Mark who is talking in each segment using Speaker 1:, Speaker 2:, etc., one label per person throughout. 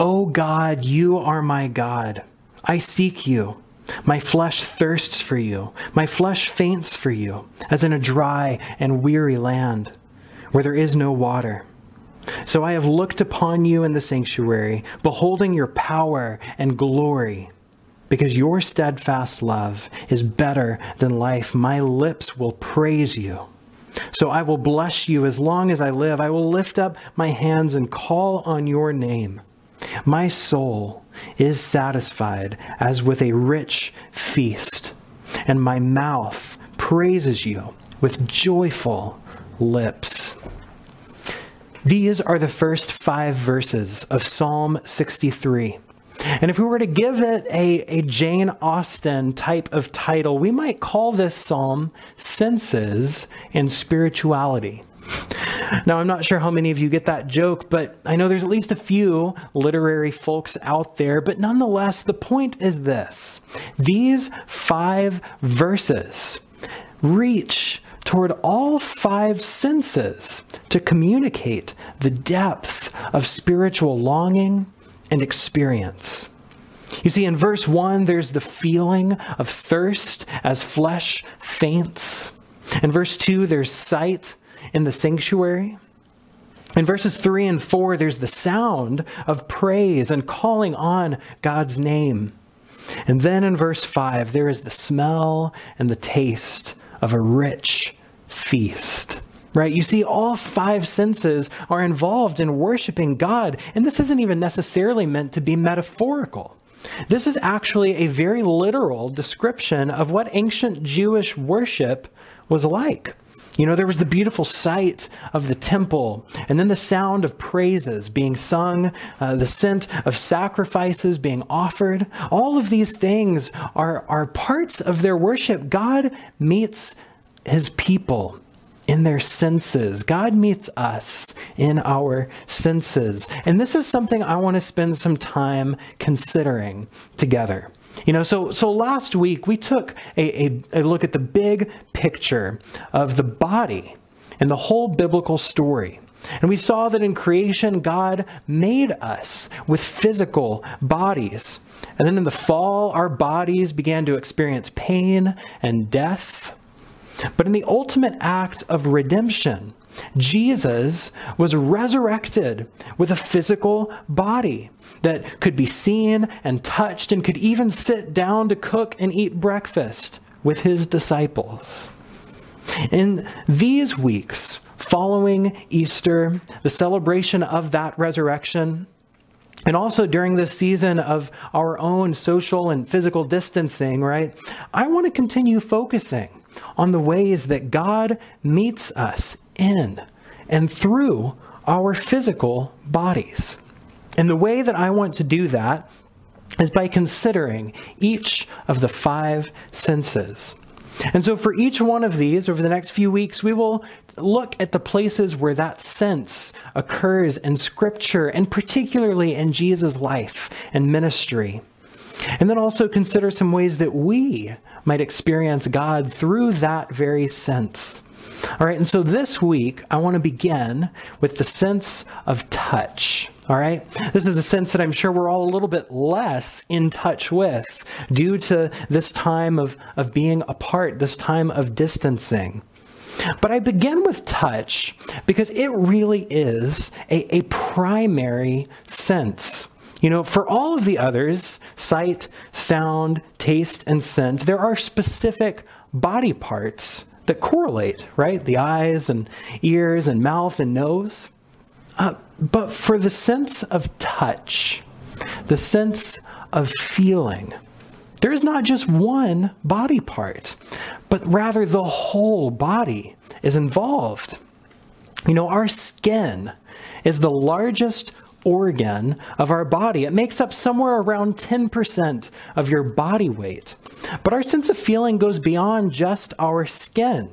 Speaker 1: O God, you are my God. I seek you. My flesh thirsts for you. My flesh faints for you, as in a dry and weary land where there is no water. So I have looked upon you in the sanctuary, beholding your power and glory. Because your steadfast love is better than life, my lips will praise you. So I will bless you as long as I live. I will lift up my hands and call on your name. My soul is satisfied as with a rich feast, and my mouth praises you with joyful lips. These are the first five verses of Psalm 63. And if we were to give it a, a Jane Austen type of title, we might call this psalm Senses and Spirituality. Now, I'm not sure how many of you get that joke, but I know there's at least a few literary folks out there. But nonetheless, the point is this these five verses reach toward all five senses to communicate the depth of spiritual longing and experience. You see, in verse 1, there's the feeling of thirst as flesh faints. In verse 2, there's sight in the sanctuary. In verses 3 and 4, there's the sound of praise and calling on God's name. And then in verse 5, there is the smell and the taste of a rich feast. Right? You see, all five senses are involved in worshiping God, and this isn't even necessarily meant to be metaphorical. This is actually a very literal description of what ancient Jewish worship was like. You know, there was the beautiful sight of the temple, and then the sound of praises being sung, uh, the scent of sacrifices being offered. All of these things are, are parts of their worship. God meets his people in their senses. God meets us in our senses. And this is something I want to spend some time considering together. You know, so so last week we took a, a, a look at the big picture of the body and the whole biblical story. And we saw that in creation, God made us with physical bodies. And then in the fall, our bodies began to experience pain and death. But in the ultimate act of redemption, Jesus was resurrected with a physical body that could be seen and touched and could even sit down to cook and eat breakfast with his disciples. In these weeks following Easter, the celebration of that resurrection, and also during this season of our own social and physical distancing, right? I want to continue focusing on the ways that God meets us in and through our physical bodies. And the way that I want to do that is by considering each of the five senses. And so, for each one of these, over the next few weeks, we will look at the places where that sense occurs in Scripture, and particularly in Jesus' life and ministry. And then also consider some ways that we might experience God through that very sense. All right, and so this week I want to begin with the sense of touch. All right, this is a sense that I'm sure we're all a little bit less in touch with due to this time of, of being apart, this time of distancing. But I begin with touch because it really is a, a primary sense. You know, for all of the others, sight, sound, taste, and scent, there are specific body parts that correlate, right? The eyes and ears and mouth and nose. Uh, but for the sense of touch, the sense of feeling, there is not just one body part, but rather the whole body is involved. You know, our skin is the largest organ of our body. It makes up somewhere around 10% of your body weight. But our sense of feeling goes beyond just our skin.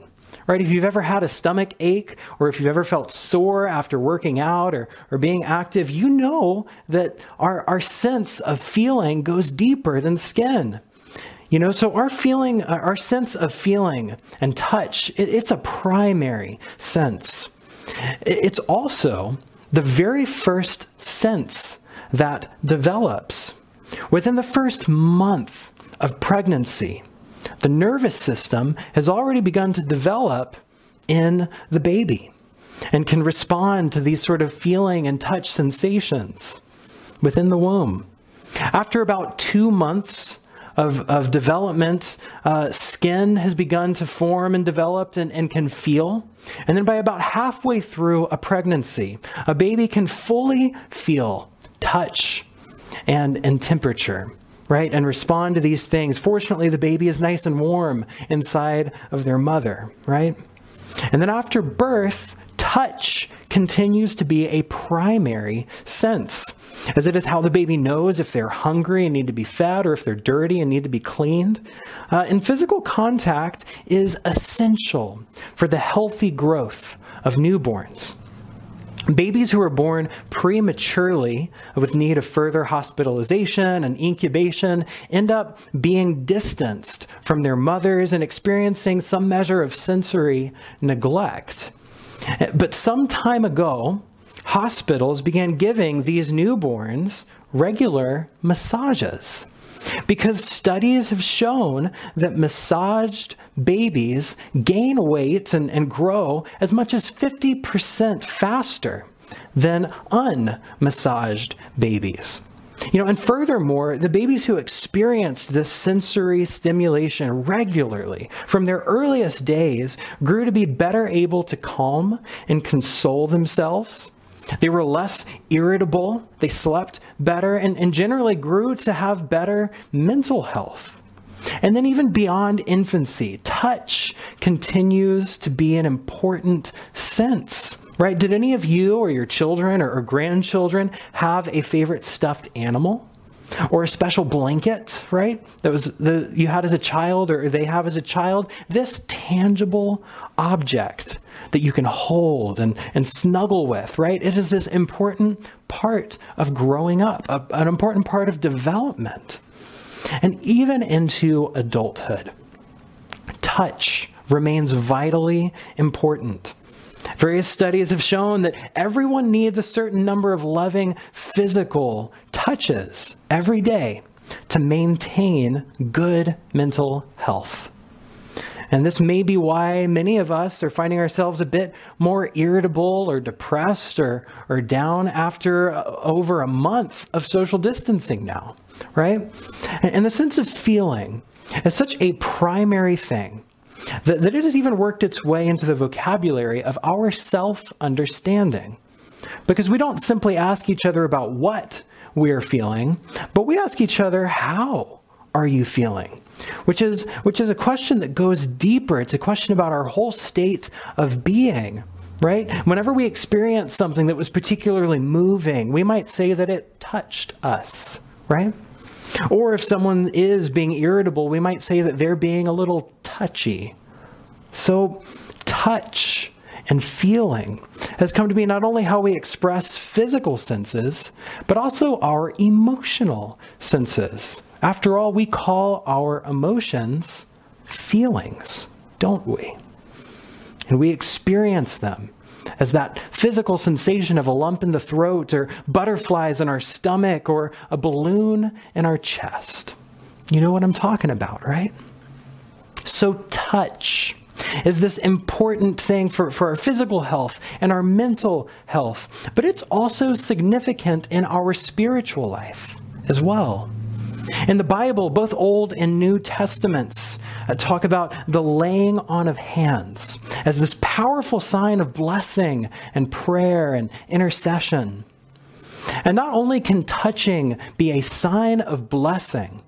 Speaker 1: Right? If you've ever had a stomach ache or if you've ever felt sore after working out or, or being active, you know that our, our sense of feeling goes deeper than skin. You know, so our feeling, uh, our sense of feeling and touch, it, it's a primary sense. It's also the very first sense that develops. Within the first month of pregnancy, the nervous system has already begun to develop in the baby and can respond to these sort of feeling and touch sensations within the womb. After about two months of, of development, uh, skin has begun to form and develop and, and can feel. And then by about halfway through a pregnancy, a baby can fully feel touch and, and temperature right, and respond to these things. Fortunately, the baby is nice and warm inside of their mother, right? And then after birth, touch continues to be a primary sense, as it is how the baby knows if they're hungry and need to be fed or if they're dirty and need to be cleaned. Uh, and physical contact is essential for the healthy growth of newborns. Babies who are born prematurely with need of further hospitalization and incubation end up being distanced from their mothers and experiencing some measure of sensory neglect. But some time ago, hospitals began giving these newborns regular massages because studies have shown that massaged babies gain weight and, and grow as much as 50% faster than unmassaged babies. You know, and furthermore, the babies who experienced this sensory stimulation regularly from their earliest days grew to be better able to calm and console themselves. They were less irritable, they slept better, and, and generally grew to have better mental health. And then, even beyond infancy, touch continues to be an important sense, right? Did any of you or your children or, or grandchildren have a favorite stuffed animal? Or a special blanket, right? That was the you had as a child or they have as a child. This tangible object that you can hold and, and snuggle with, right? It is this important part of growing up, a, an important part of development and even into adulthood. Touch remains vitally important. Various studies have shown that everyone needs a certain number of loving physical touches every day to maintain good mental health. And this may be why many of us are finding ourselves a bit more irritable or depressed or, or down after uh, over a month of social distancing now right? And the sense of feeling is such a primary thing that, that it has even worked its way into the vocabulary of our self understanding. Because we don't simply ask each other about what we're feeling, but we ask each other, how are you feeling? Which is, which is a question that goes deeper. It's a question about our whole state of being, right? Whenever we experience something that was particularly moving, we might say that it touched us, right? Or if someone is being irritable, we might say that they're being a little touchy. So, touch and feeling has come to be not only how we express physical senses, but also our emotional senses. After all, we call our emotions feelings, don't we? And we experience them as that physical sensation of a lump in the throat, or butterflies in our stomach, or a balloon in our chest. You know what I'm talking about, right? So, touch is this important thing for, for our physical health and our mental health, but it's also significant in our spiritual life as well. In the Bible, both Old and New Testaments uh, talk about the laying on of hands as this powerful sign of blessing and prayer and intercession. And not only can touching be a sign of blessing,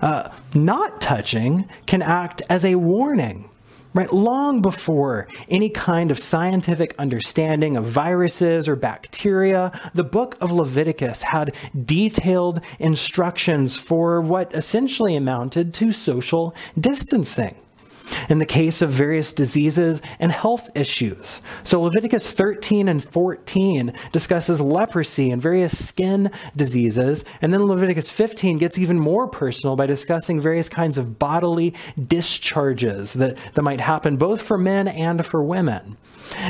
Speaker 1: uh, not touching can act as a warning right? Long before any kind of scientific understanding of viruses or bacteria, the book of Leviticus had detailed instructions for what essentially amounted to social distancing. In the case of various diseases and health issues. So Leviticus 13 and 14 discusses leprosy and various skin diseases. And then Leviticus 15 gets even more personal by discussing various kinds of bodily discharges that, that might happen both for men and for women.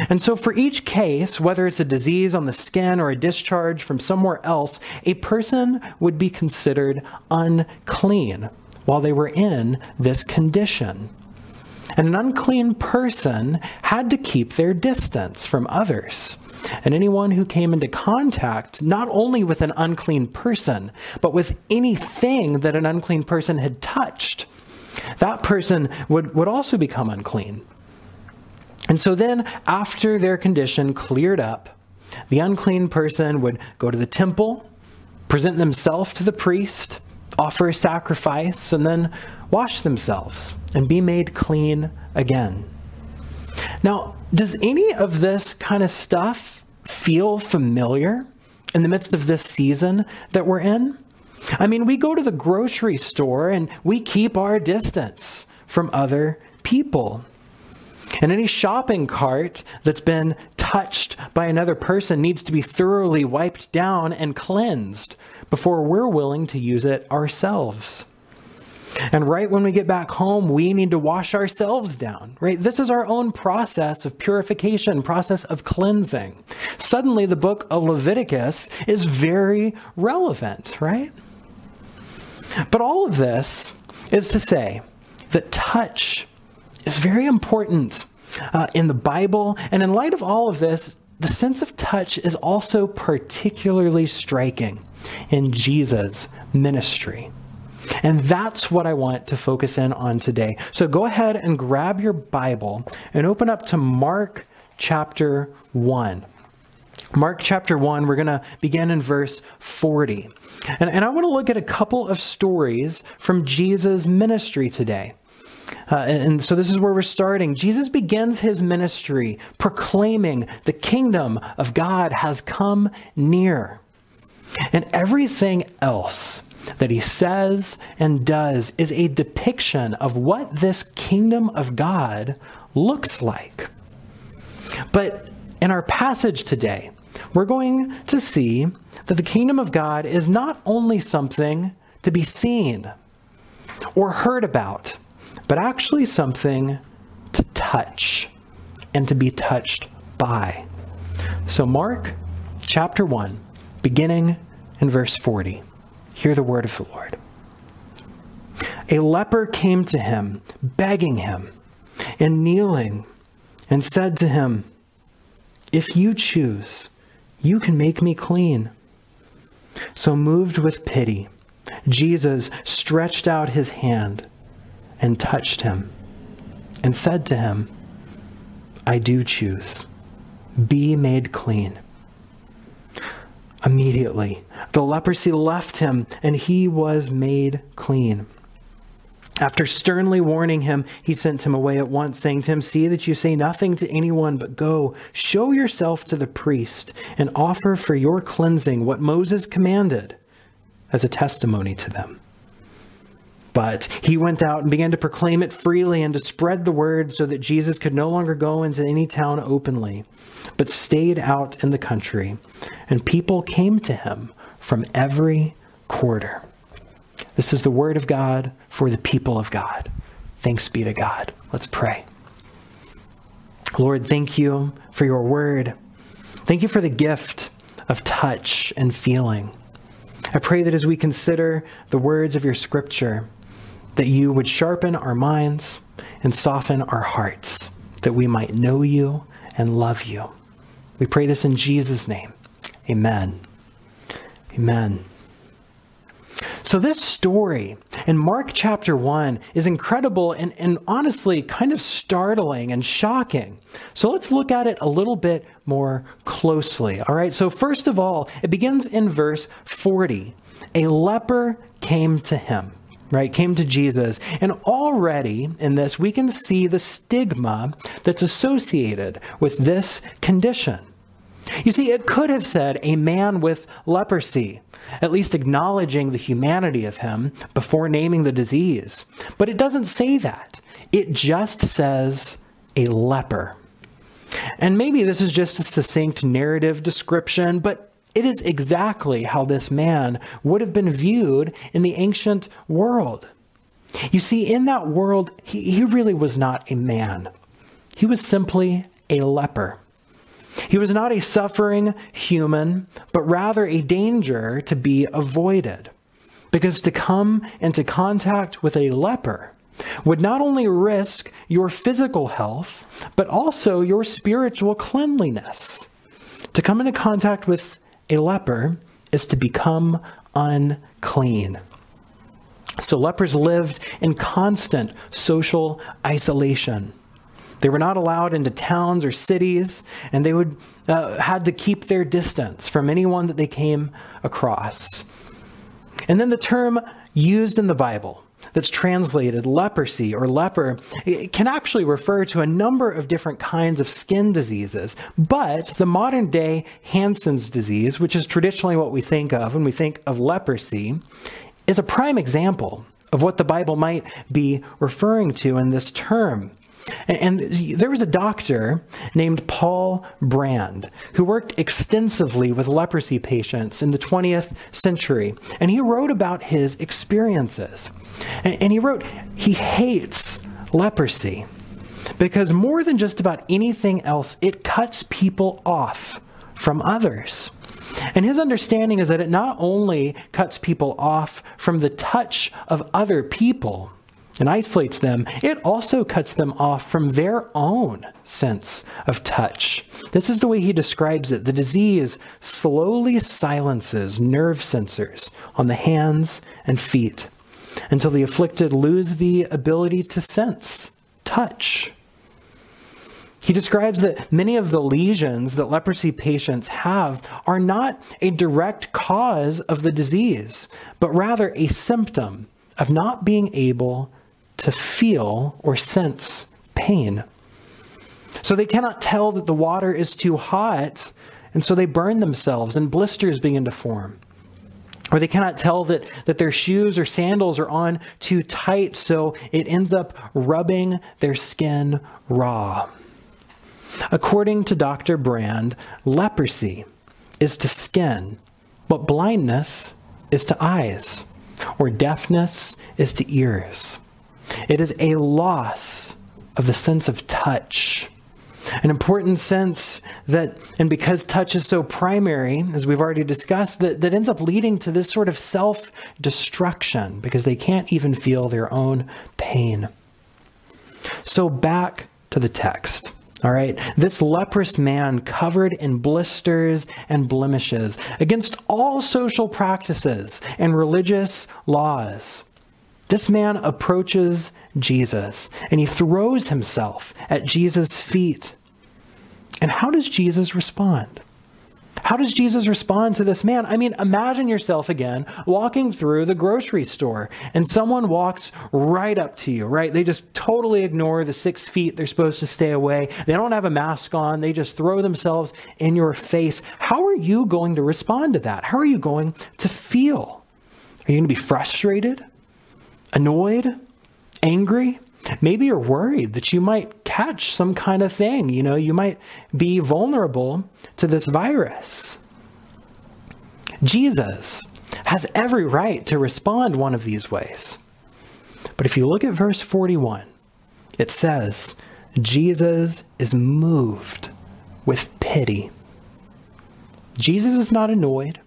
Speaker 1: And so, for each case, whether it's a disease on the skin or a discharge from somewhere else, a person would be considered unclean while they were in this condition. And an unclean person had to keep their distance from others. And anyone who came into contact not only with an unclean person, but with anything that an unclean person had touched, that person would, would also become unclean. And so then, after their condition cleared up, the unclean person would go to the temple, present themselves to the priest, offer a sacrifice, and then wash themselves and be made clean again. Now, does any of this kind of stuff feel familiar in the midst of this season that we're in? I mean, we go to the grocery store and we keep our distance from other people. And any shopping cart that's been touched by another person needs to be thoroughly wiped down and cleansed before we're willing to use it ourselves. And right when we get back home, we need to wash ourselves down, right? This is our own process of purification, process of cleansing. Suddenly, the book of Leviticus is very relevant, right? But all of this is to say that touch is very important uh, in the Bible. And in light of all of this, the sense of touch is also particularly striking in Jesus' ministry. And that's what I want to focus in on today. So go ahead and grab your Bible and open up to Mark chapter 1. Mark chapter 1, we're going to begin in verse 40. And, and I want to look at a couple of stories from Jesus' ministry today. Uh, and so this is where we're starting. Jesus begins his ministry proclaiming the kingdom of God has come near. And everything else that he says and does is a depiction of what this kingdom of God looks like. But in our passage today, we're going to see that the kingdom of God is not only something to be seen or heard about, but actually something to touch and to be touched by. So, Mark chapter 1, beginning in verse 40. Hear the word of the Lord. A leper came to him, begging him, and kneeling, and said to him, If you choose, you can make me clean. So, moved with pity, Jesus stretched out his hand and touched him, and said to him, I do choose. Be made clean. Immediately, the leprosy left him, and he was made clean. After sternly warning him, he sent him away at once, saying to him, See that you say nothing to anyone, but go, show yourself to the priest, and offer for your cleansing what Moses commanded as a testimony to them. But he went out and began to proclaim it freely and to spread the word so that Jesus could no longer go into any town openly, but stayed out in the country. And people came to him from every quarter. This is the word of God for the people of God. Thanks be to God. Let's pray. Lord, thank you for your word. Thank you for the gift of touch and feeling. I pray that as we consider the words of your scripture, that you would sharpen our minds and soften our hearts, that we might know you and love you. We pray this in Jesus' name. Amen. Amen. So, this story in Mark chapter 1 is incredible and, and honestly kind of startling and shocking. So, let's look at it a little bit more closely. All right, so first of all, it begins in verse 40. A leper came to him right, came to Jesus. And already in this, we can see the stigma that's associated with this condition. You see, it could have said a man with leprosy, at least acknowledging the humanity of him before naming the disease. But it doesn't say that. It just says a leper. And maybe this is just a succinct narrative description, but it is exactly how this man would have been viewed in the ancient world. You see, in that world, he, he really was not a man, he was simply a leper. He was not a suffering human, but rather a danger to be avoided. Because to come into contact with a leper would not only risk your physical health, but also your spiritual cleanliness. To come into contact with a leper is to become unclean. So lepers lived in constant social isolation. They were not allowed into towns or cities, and they would uh, had to keep their distance from anyone that they came across. And then the term used in the Bible that's translated leprosy or leper can actually refer to a number of different kinds of skin diseases. But the modern day Hansen's disease, which is traditionally what we think of when we think of leprosy, is a prime example of what the Bible might be referring to in this term. And, there was a doctor named Paul Brand who worked extensively with leprosy patients in the 20th century. And he wrote about his experiences. And, he wrote, he hates leprosy because more than just about anything else, it cuts people off from others. And his understanding is that it not only cuts people off from the touch of other people, and isolates them, it also cuts them off from their own sense of touch. This is the way he describes it. The disease slowly silences nerve sensors on the hands and feet until the afflicted lose the ability to sense touch. He describes that many of the lesions that leprosy patients have are not a direct cause of the disease, but rather a symptom of not being able to feel or sense pain. So they cannot tell that the water is too hot, and so they burn themselves, and blisters begin to form. Or they cannot tell that, that their shoes or sandals are on too tight, so it ends up rubbing their skin raw. According to Dr. Brand, leprosy is to skin but blindness is to eyes, or deafness is to ears. It is a loss of the sense of touch. An important sense that, and because touch is so primary, as we've already discussed, that, that ends up leading to this sort of self destruction because they can't even feel their own pain. So, back to the text. All right, this leprous man covered in blisters and blemishes against all social practices and religious laws. This man approaches Jesus and he throws himself at Jesus' feet. And how does Jesus respond? How does Jesus respond to this man? I mean, imagine yourself again walking through the grocery store and someone walks right up to you, right? They just totally ignore the six feet they're supposed to stay away. They don't have a mask on. They just throw themselves in your face. How are you going to respond to that? How are you going to feel? Are you going to be frustrated? Annoyed, angry. Maybe you're worried that you might catch some kind of thing. You know, you might be vulnerable to this virus. Jesus has every right to respond one of these ways. But if you look at verse 41, it says, Jesus is moved with pity. Jesus is not annoyed.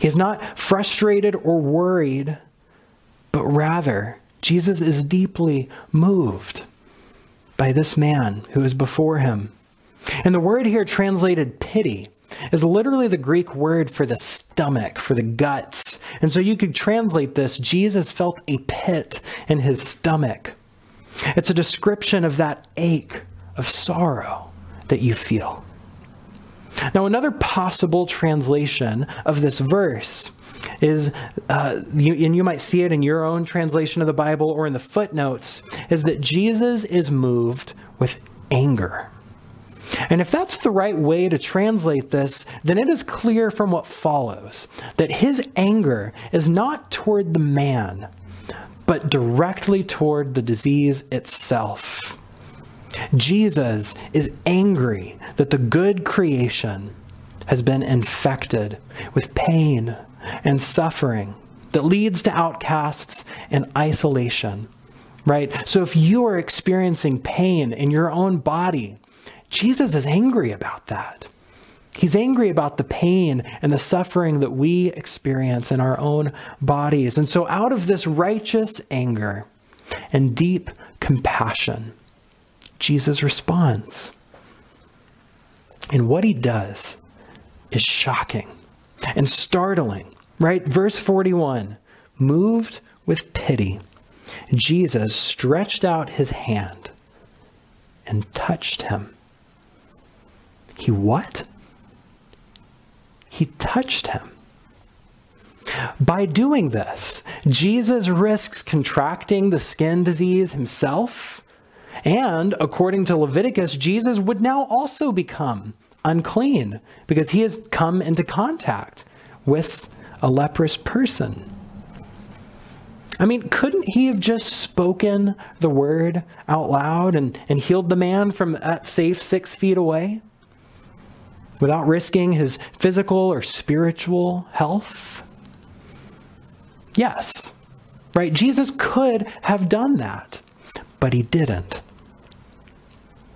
Speaker 1: He is not frustrated or worried but rather, Jesus is deeply moved by this man who is before him. And the word here translated pity is literally the Greek word for the stomach, for the guts. And so you could translate this Jesus felt a pit in his stomach. It's a description of that ache of sorrow that you feel. Now, another possible translation of this verse is, uh, you, and you might see it in your own translation of the Bible or in the footnotes, is that Jesus is moved with anger. And if that's the right way to translate this, then it is clear from what follows that his anger is not toward the man, but directly toward the disease itself. Jesus is angry that the good creation has been infected with pain and suffering that leads to outcasts and isolation. Right? So if you are experiencing pain in your own body, Jesus is angry about that. He's angry about the pain and the suffering that we experience in our own bodies. And so, out of this righteous anger and deep compassion, Jesus responds. And what he does is shocking and startling, right? Verse 41 moved with pity, Jesus stretched out his hand and touched him. He what? He touched him. By doing this, Jesus risks contracting the skin disease himself. And according to Leviticus, Jesus would now also become unclean because he has come into contact with a leprous person. I mean, couldn't he have just spoken the word out loud and, and healed the man from that safe six feet away? without risking his physical or spiritual health? Yes, right? Jesus could have done that, but he didn't.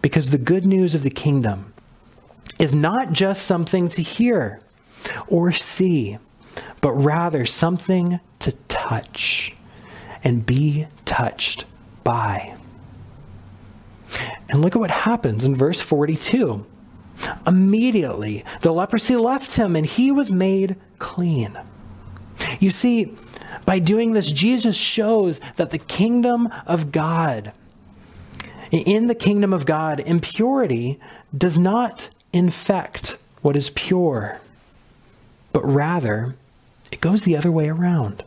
Speaker 1: Because the good news of the kingdom is not just something to hear or see, but rather something to touch and be touched by. And look at what happens in verse 42. Immediately, the leprosy left him and he was made clean. You see, by doing this, Jesus shows that the kingdom of God, in the kingdom of God, impurity does not infect what is pure, but rather it goes the other way around.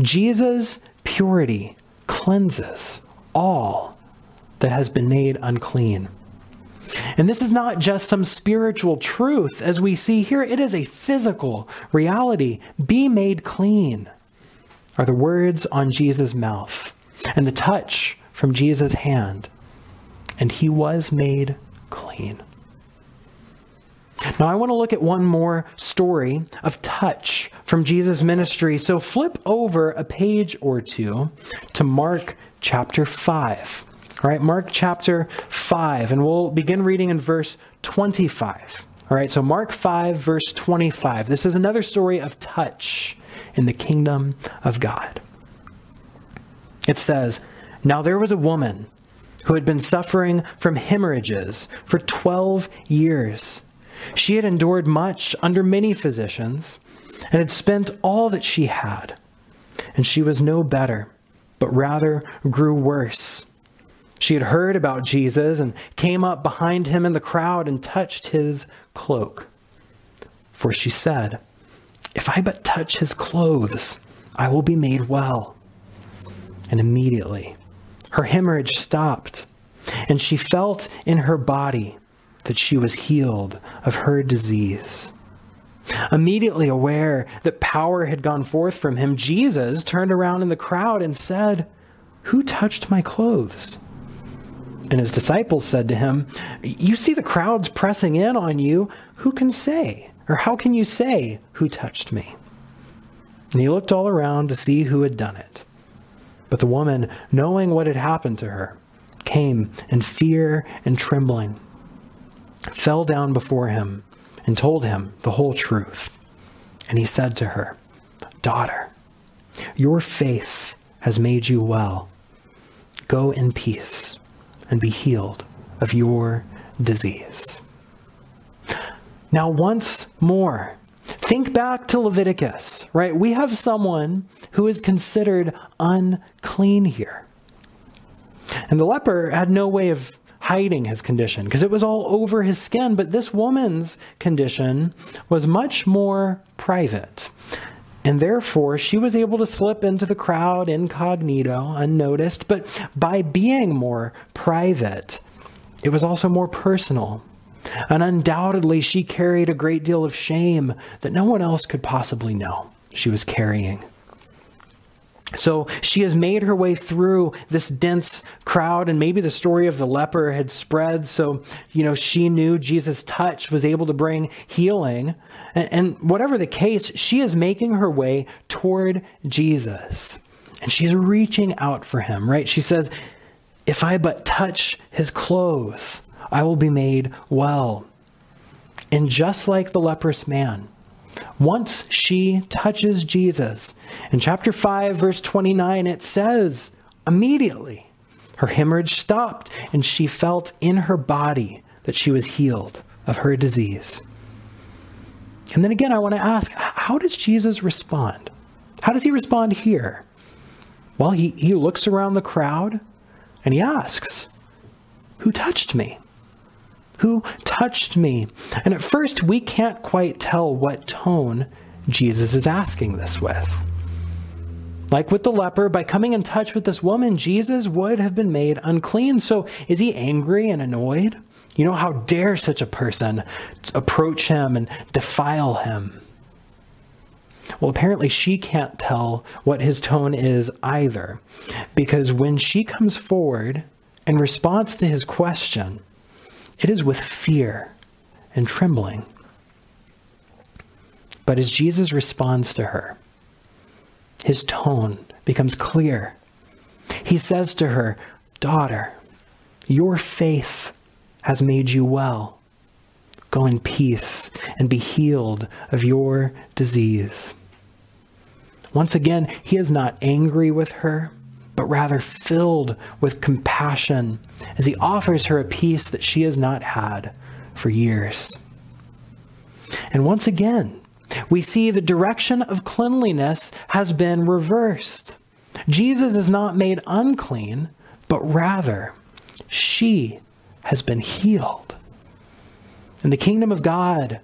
Speaker 1: Jesus' purity cleanses all that has been made unclean. And this is not just some spiritual truth, as we see here, it is a physical reality. Be made clean are the words on Jesus' mouth and the touch from Jesus' hand. And he was made clean. Now, I want to look at one more story of touch from Jesus' ministry. So flip over a page or two to Mark chapter 5. All right, Mark chapter 5, and we'll begin reading in verse 25. All right, so Mark 5, verse 25. This is another story of touch in the kingdom of God. It says, Now there was a woman who had been suffering from hemorrhages for 12 years. She had endured much under many physicians and had spent all that she had. And she was no better, but rather grew worse. She had heard about Jesus and came up behind him in the crowd and touched his cloak. For she said, If I but touch his clothes, I will be made well. And immediately her hemorrhage stopped, and she felt in her body that she was healed of her disease. Immediately aware that power had gone forth from him, Jesus turned around in the crowd and said, Who touched my clothes? And his disciples said to him, You see the crowds pressing in on you. Who can say? Or how can you say, Who touched me? And he looked all around to see who had done it. But the woman, knowing what had happened to her, came in fear and trembling, fell down before him, and told him the whole truth. And he said to her, Daughter, your faith has made you well. Go in peace and be healed of your disease. Now, once more, think back to Leviticus, right? We have someone who is considered unclean here. And the leper had no way of hiding his condition because it was all over his skin. But this woman's condition was much more private. And therefore, she was able to slip into the crowd incognito, unnoticed. But by being more private, it was also more personal. And undoubtedly, she carried a great deal of shame that no one else could possibly know she was carrying. So she has made her way through this dense crowd, and maybe the story of the leper had spread. So, you know, she knew Jesus' touch was able to bring healing. And, and whatever the case, she is making her way toward Jesus. And she's reaching out for him, right? She says, If I but touch his clothes, I will be made well. And just like the leprous man, once she touches Jesus, in chapter 5, verse 29, it says, immediately her hemorrhage stopped, and she felt in her body that she was healed of her disease. And then again, I want to ask how does Jesus respond? How does he respond here? Well, he, he looks around the crowd and he asks, Who touched me? Who touched me? And at first, we can't quite tell what tone Jesus is asking this with. Like with the leper, by coming in touch with this woman, Jesus would have been made unclean. So is he angry and annoyed? You know, how dare such a person approach him and defile him? Well, apparently she can't tell what his tone is either, because when she comes forward in response to his question, it is with fear and trembling. But as Jesus responds to her, his tone becomes clear. He says to her, Daughter, your faith has made you well. Go in peace and be healed of your disease. Once again, he is not angry with her but rather filled with compassion as he offers her a peace that she has not had for years. And once again, we see the direction of cleanliness has been reversed. Jesus is not made unclean, but rather she has been healed. In the kingdom of God,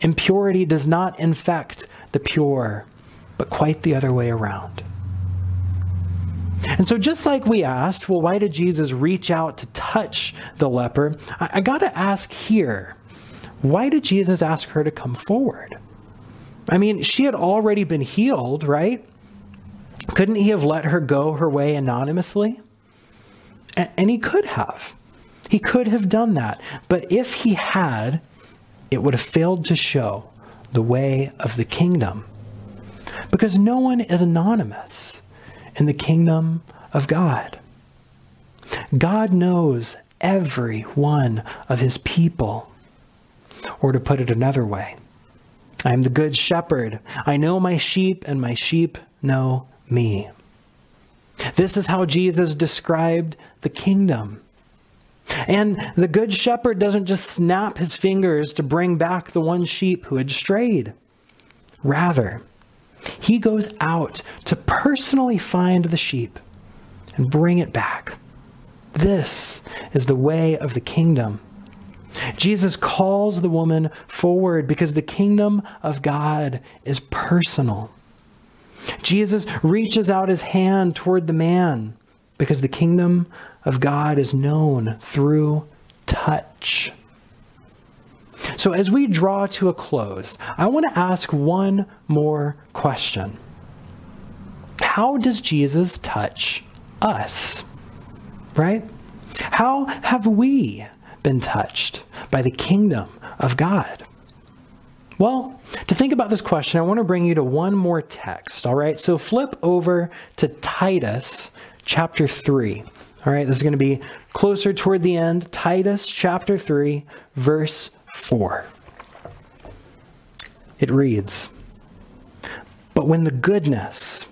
Speaker 1: impurity does not infect the pure, but quite the other way around. And so, just like we asked, well, why did Jesus reach out to touch the leper? I, I got to ask here, why did Jesus ask her to come forward? I mean, she had already been healed, right? Couldn't he have let her go her way anonymously? A- and he could have. He could have done that. But if he had, it would have failed to show the way of the kingdom. Because no one is anonymous in the kingdom of God. God knows every one of his people. Or to put it another way, I am the good shepherd. I know my sheep, and my sheep know me. This is how Jesus described the kingdom. And the good shepherd doesn't just snap his fingers to bring back the one sheep who had strayed. Rather, he goes out to personally find the sheep and bring it back. This is the way of the kingdom. Jesus calls the woman forward because the kingdom of God is personal. Jesus reaches out his hand toward the man because the kingdom of God is known through touch. So, as we draw to a close, I want to ask one more question How does Jesus touch us? Right? How have we been touched by the kingdom of God? Well, to think about this question, I want to bring you to one more text, all right? So flip over to Titus chapter 3. All right, this is going to be closer toward the end. Titus chapter 3, verse 4. It reads But when the goodness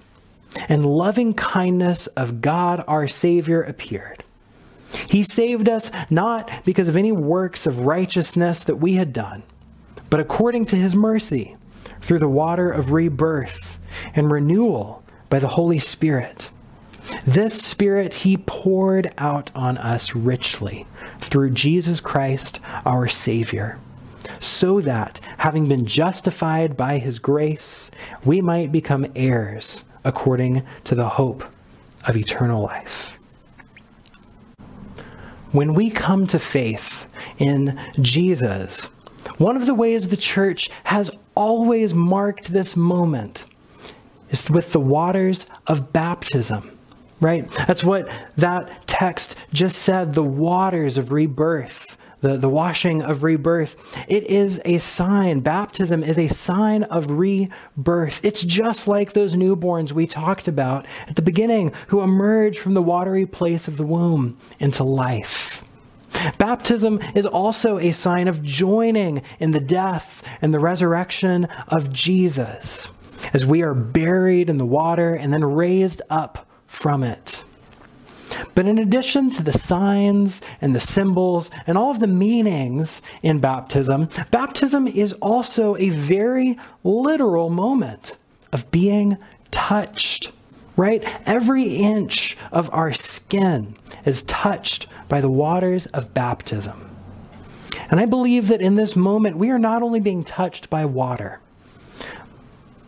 Speaker 1: and loving kindness of God our Savior appeared, he saved us not because of any works of righteousness that we had done, but according to his mercy, through the water of rebirth and renewal by the Holy Spirit. This Spirit he poured out on us richly through Jesus Christ our Savior, so that, having been justified by his grace, we might become heirs according to the hope of eternal life. when we come to faith in Jesus, one of the ways the church has always marked this moment is with the waters of baptism, right? That's what that text just said the waters of rebirth the, the washing of rebirth. It is a sign. Baptism is a sign of rebirth. It's just like those newborns we talked about at the beginning who emerge from the watery place of the womb into life. Baptism is also a sign of joining in the death and the resurrection of Jesus as we are buried in the water and then raised up from it. But in addition to the signs and the symbols and all of the meanings in baptism, baptism is also a very literal moment of being touched, right? Every inch of our skin is touched by the waters of baptism. And I believe that in this moment, we are not only being touched by water,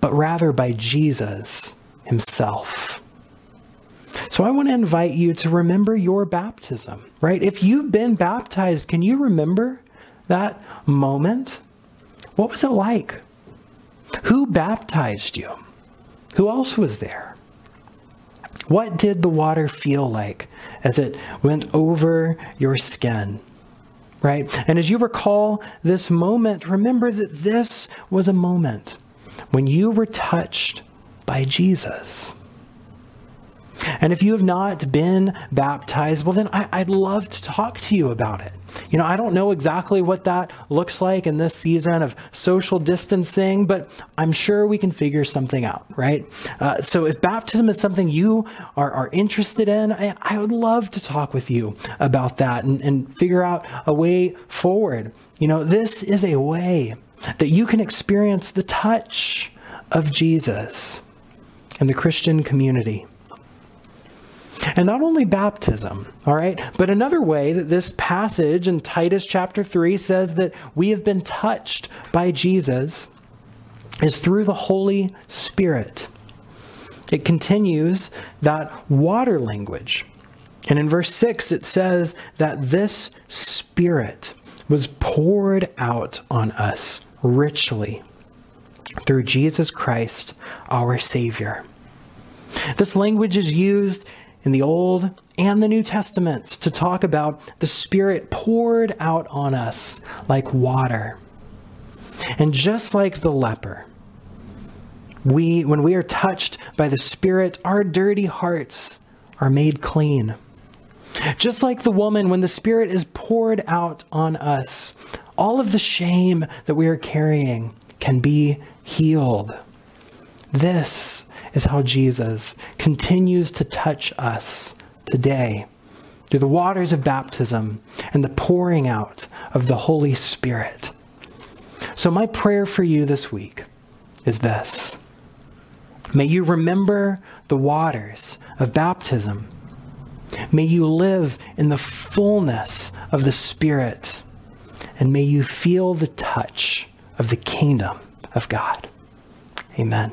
Speaker 1: but rather by Jesus himself. So I want to invite you to remember your baptism, right? If you've been baptized, can you remember that moment? What was it like? Who baptized you? Who else was there? What did the water feel like as it went over your skin? Right? And as you recall this moment, remember that this was a moment when you were touched by Jesus. And if you have not been baptized, well, then I, would love to talk to you about it. You know, I don't know exactly what that looks like in this season of social distancing, but I'm sure we can figure something out, right? Uh, so if baptism is something you are, are interested in, I, I, would love to talk with you about that and, and figure out a way forward. You know, this is a way that you can experience the touch of Jesus in the Christian community. And not only baptism, all right, but another way that this passage in Titus chapter 3 says that we have been touched by Jesus is through the Holy Spirit. It continues that water language. And in verse 6, it says that this Spirit was poured out on us richly through Jesus Christ, our Savior. This language is used in the Old and the New Testaments to talk about the Spirit poured out on us like water. And just like the leper, we, when we are touched by the Spirit, our dirty hearts are made clean. Just like the woman, when the Spirit is poured out on us, all of the shame that we are carrying can be healed. This is how Jesus continues to touch us today through the waters of baptism and the pouring out of the Holy Spirit. So, my prayer for you this week is this May you remember the waters of baptism. May you live in the fullness of the Spirit. And may you feel the touch of the kingdom of God. Amen.